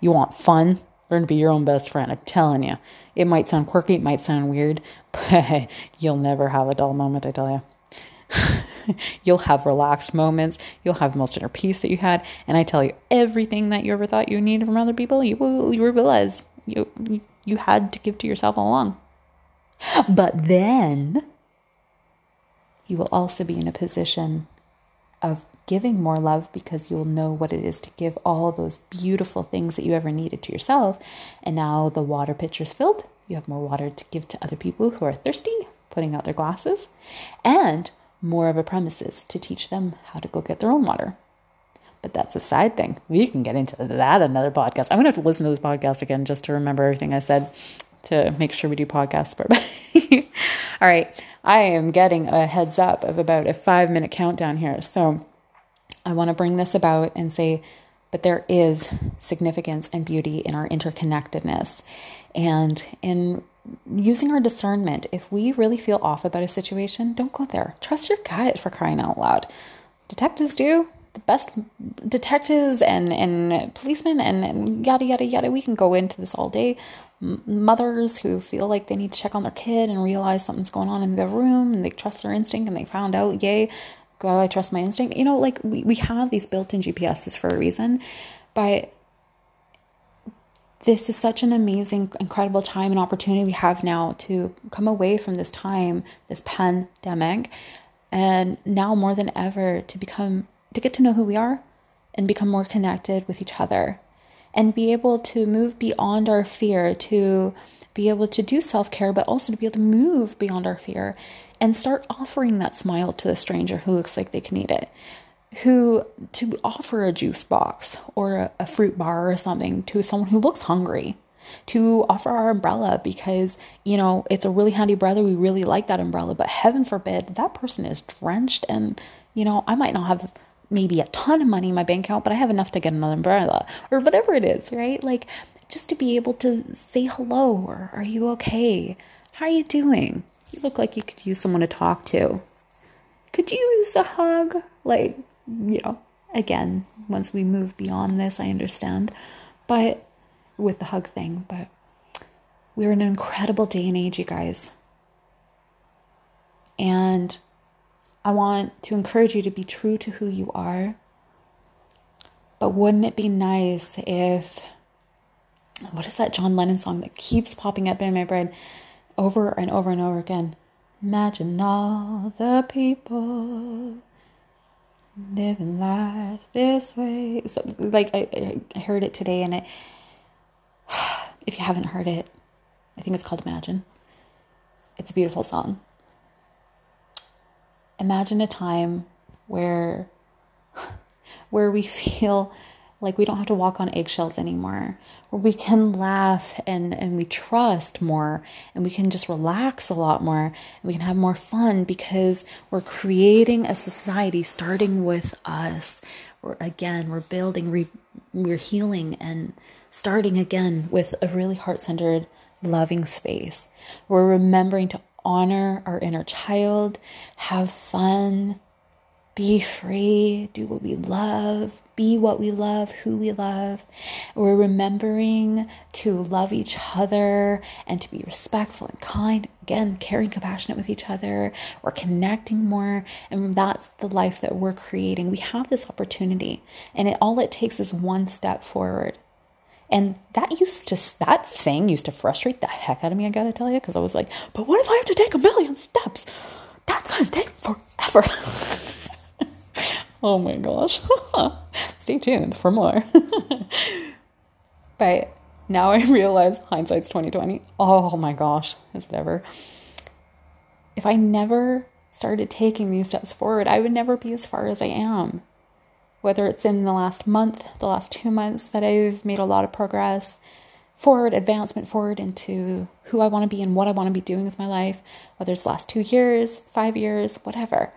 You want fun? Learn to be your own best friend. I'm telling you. It might sound quirky, it might sound weird, <laughs> but you'll never have a dull moment, I tell you. <laughs> you'll have relaxed moments. You'll have the most inner peace that you had. And I tell you, everything that you ever thought you needed from other people, you will you realize you you had to give to yourself all along. But then you will also be in a position of giving more love because you'll know what it is to give all those beautiful things that you ever needed to yourself. And now the water pitcher's filled. You have more water to give to other people who are thirsty. putting out their glasses, and more of a premises to teach them how to go get their own water. But that's a side thing. We can get into that another podcast. I'm gonna have to listen to this podcast again just to remember everything I said to make sure we do podcasts. For <laughs> all right, I am getting a heads up of about a five minute countdown here. So I want to bring this about and say, but there is significance and beauty in our interconnectedness and in using our discernment. If we really feel off about a situation, don't go there. Trust your gut for crying out loud. Detectives do, the best detectives and, and policemen and, and yada, yada, yada. We can go into this all day. M- mothers who feel like they need to check on their kid and realize something's going on in their room and they trust their instinct and they found out, yay, God, I trust my instinct. You know, like we, we have these built in GPSs for a reason, but this is such an amazing, incredible time and opportunity we have now to come away from this time, this pandemic, and now more than ever to become to get to know who we are and become more connected with each other and be able to move beyond our fear, to be able to do self care, but also to be able to move beyond our fear and start offering that smile to the stranger who looks like they can eat it. Who to offer a juice box or a, a fruit bar or something to someone who looks hungry to offer our umbrella because, you know, it's a really handy brother We really like that umbrella, but heaven forbid that person is drenched and, you know, I might not have maybe a ton of money in my bank account, but I have enough to get another umbrella or whatever it is, right? Like just to be able to say hello or are you okay? How are you doing? You look like you could use someone to talk to. Could you use a hug? Like, you know, again, once we move beyond this, I understand. But with the hug thing, but we're in an incredible day and age, you guys. And I want to encourage you to be true to who you are. But wouldn't it be nice if, what is that John Lennon song that keeps popping up in my brain over and over and over again? Imagine all the people living life this way. So, like, I, I heard it today, and it, <sighs> if you haven't heard it, I think it's called Imagine. It's a beautiful song imagine a time where <laughs> where we feel like we don't have to walk on eggshells anymore. Where we can laugh and and we trust more and we can just relax a lot more and we can have more fun because we're creating a society starting with us. We're again we're building re, we're healing and starting again with a really heart-centered loving space. We're remembering to honor our inner child, have fun, be free, do what we love, be what we love, who we love. We're remembering to love each other and to be respectful and kind. Again, caring, compassionate with each other. We're connecting more. And that's the life that we're creating. We have this opportunity, and it, all it takes is one step forward. And that used to, that saying used to frustrate the heck out of me, I gotta tell you, because I was like, but what if I have to take a million steps? That's gonna take forever. <laughs> oh my gosh. <laughs> Stay tuned for more. <laughs> but now I <laughs> realize hindsight's 2020. Oh my gosh, is it ever? If I never started taking these steps forward, I would never be as far as I am whether it's in the last month, the last two months that I've made a lot of progress forward, advancement forward into who I want to be and what I want to be doing with my life, whether it's last two years, five years, whatever.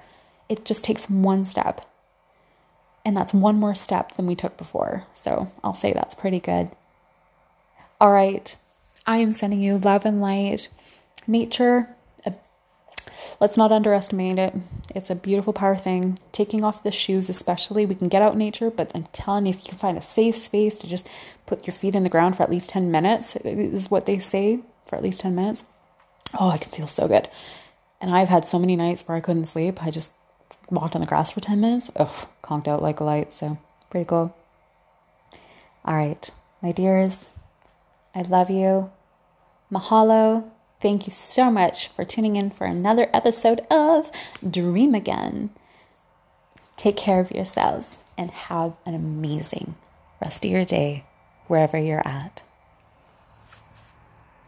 It just takes one step. And that's one more step than we took before. So I'll say that's pretty good. All right. I am sending you love and light. Nature, uh, let's not underestimate it. It's a beautiful power thing. Taking off the shoes, especially, we can get out in nature, but I'm telling you, if you can find a safe space to just put your feet in the ground for at least 10 minutes, is what they say for at least 10 minutes. Oh, I can feel so good. And I've had so many nights where I couldn't sleep. I just walked on the grass for 10 minutes. Oh, conked out like a light. So, pretty cool. All right, my dears, I love you. Mahalo. Thank you so much for tuning in for another episode of Dream Again. Take care of yourselves and have an amazing rest of your day wherever you're at.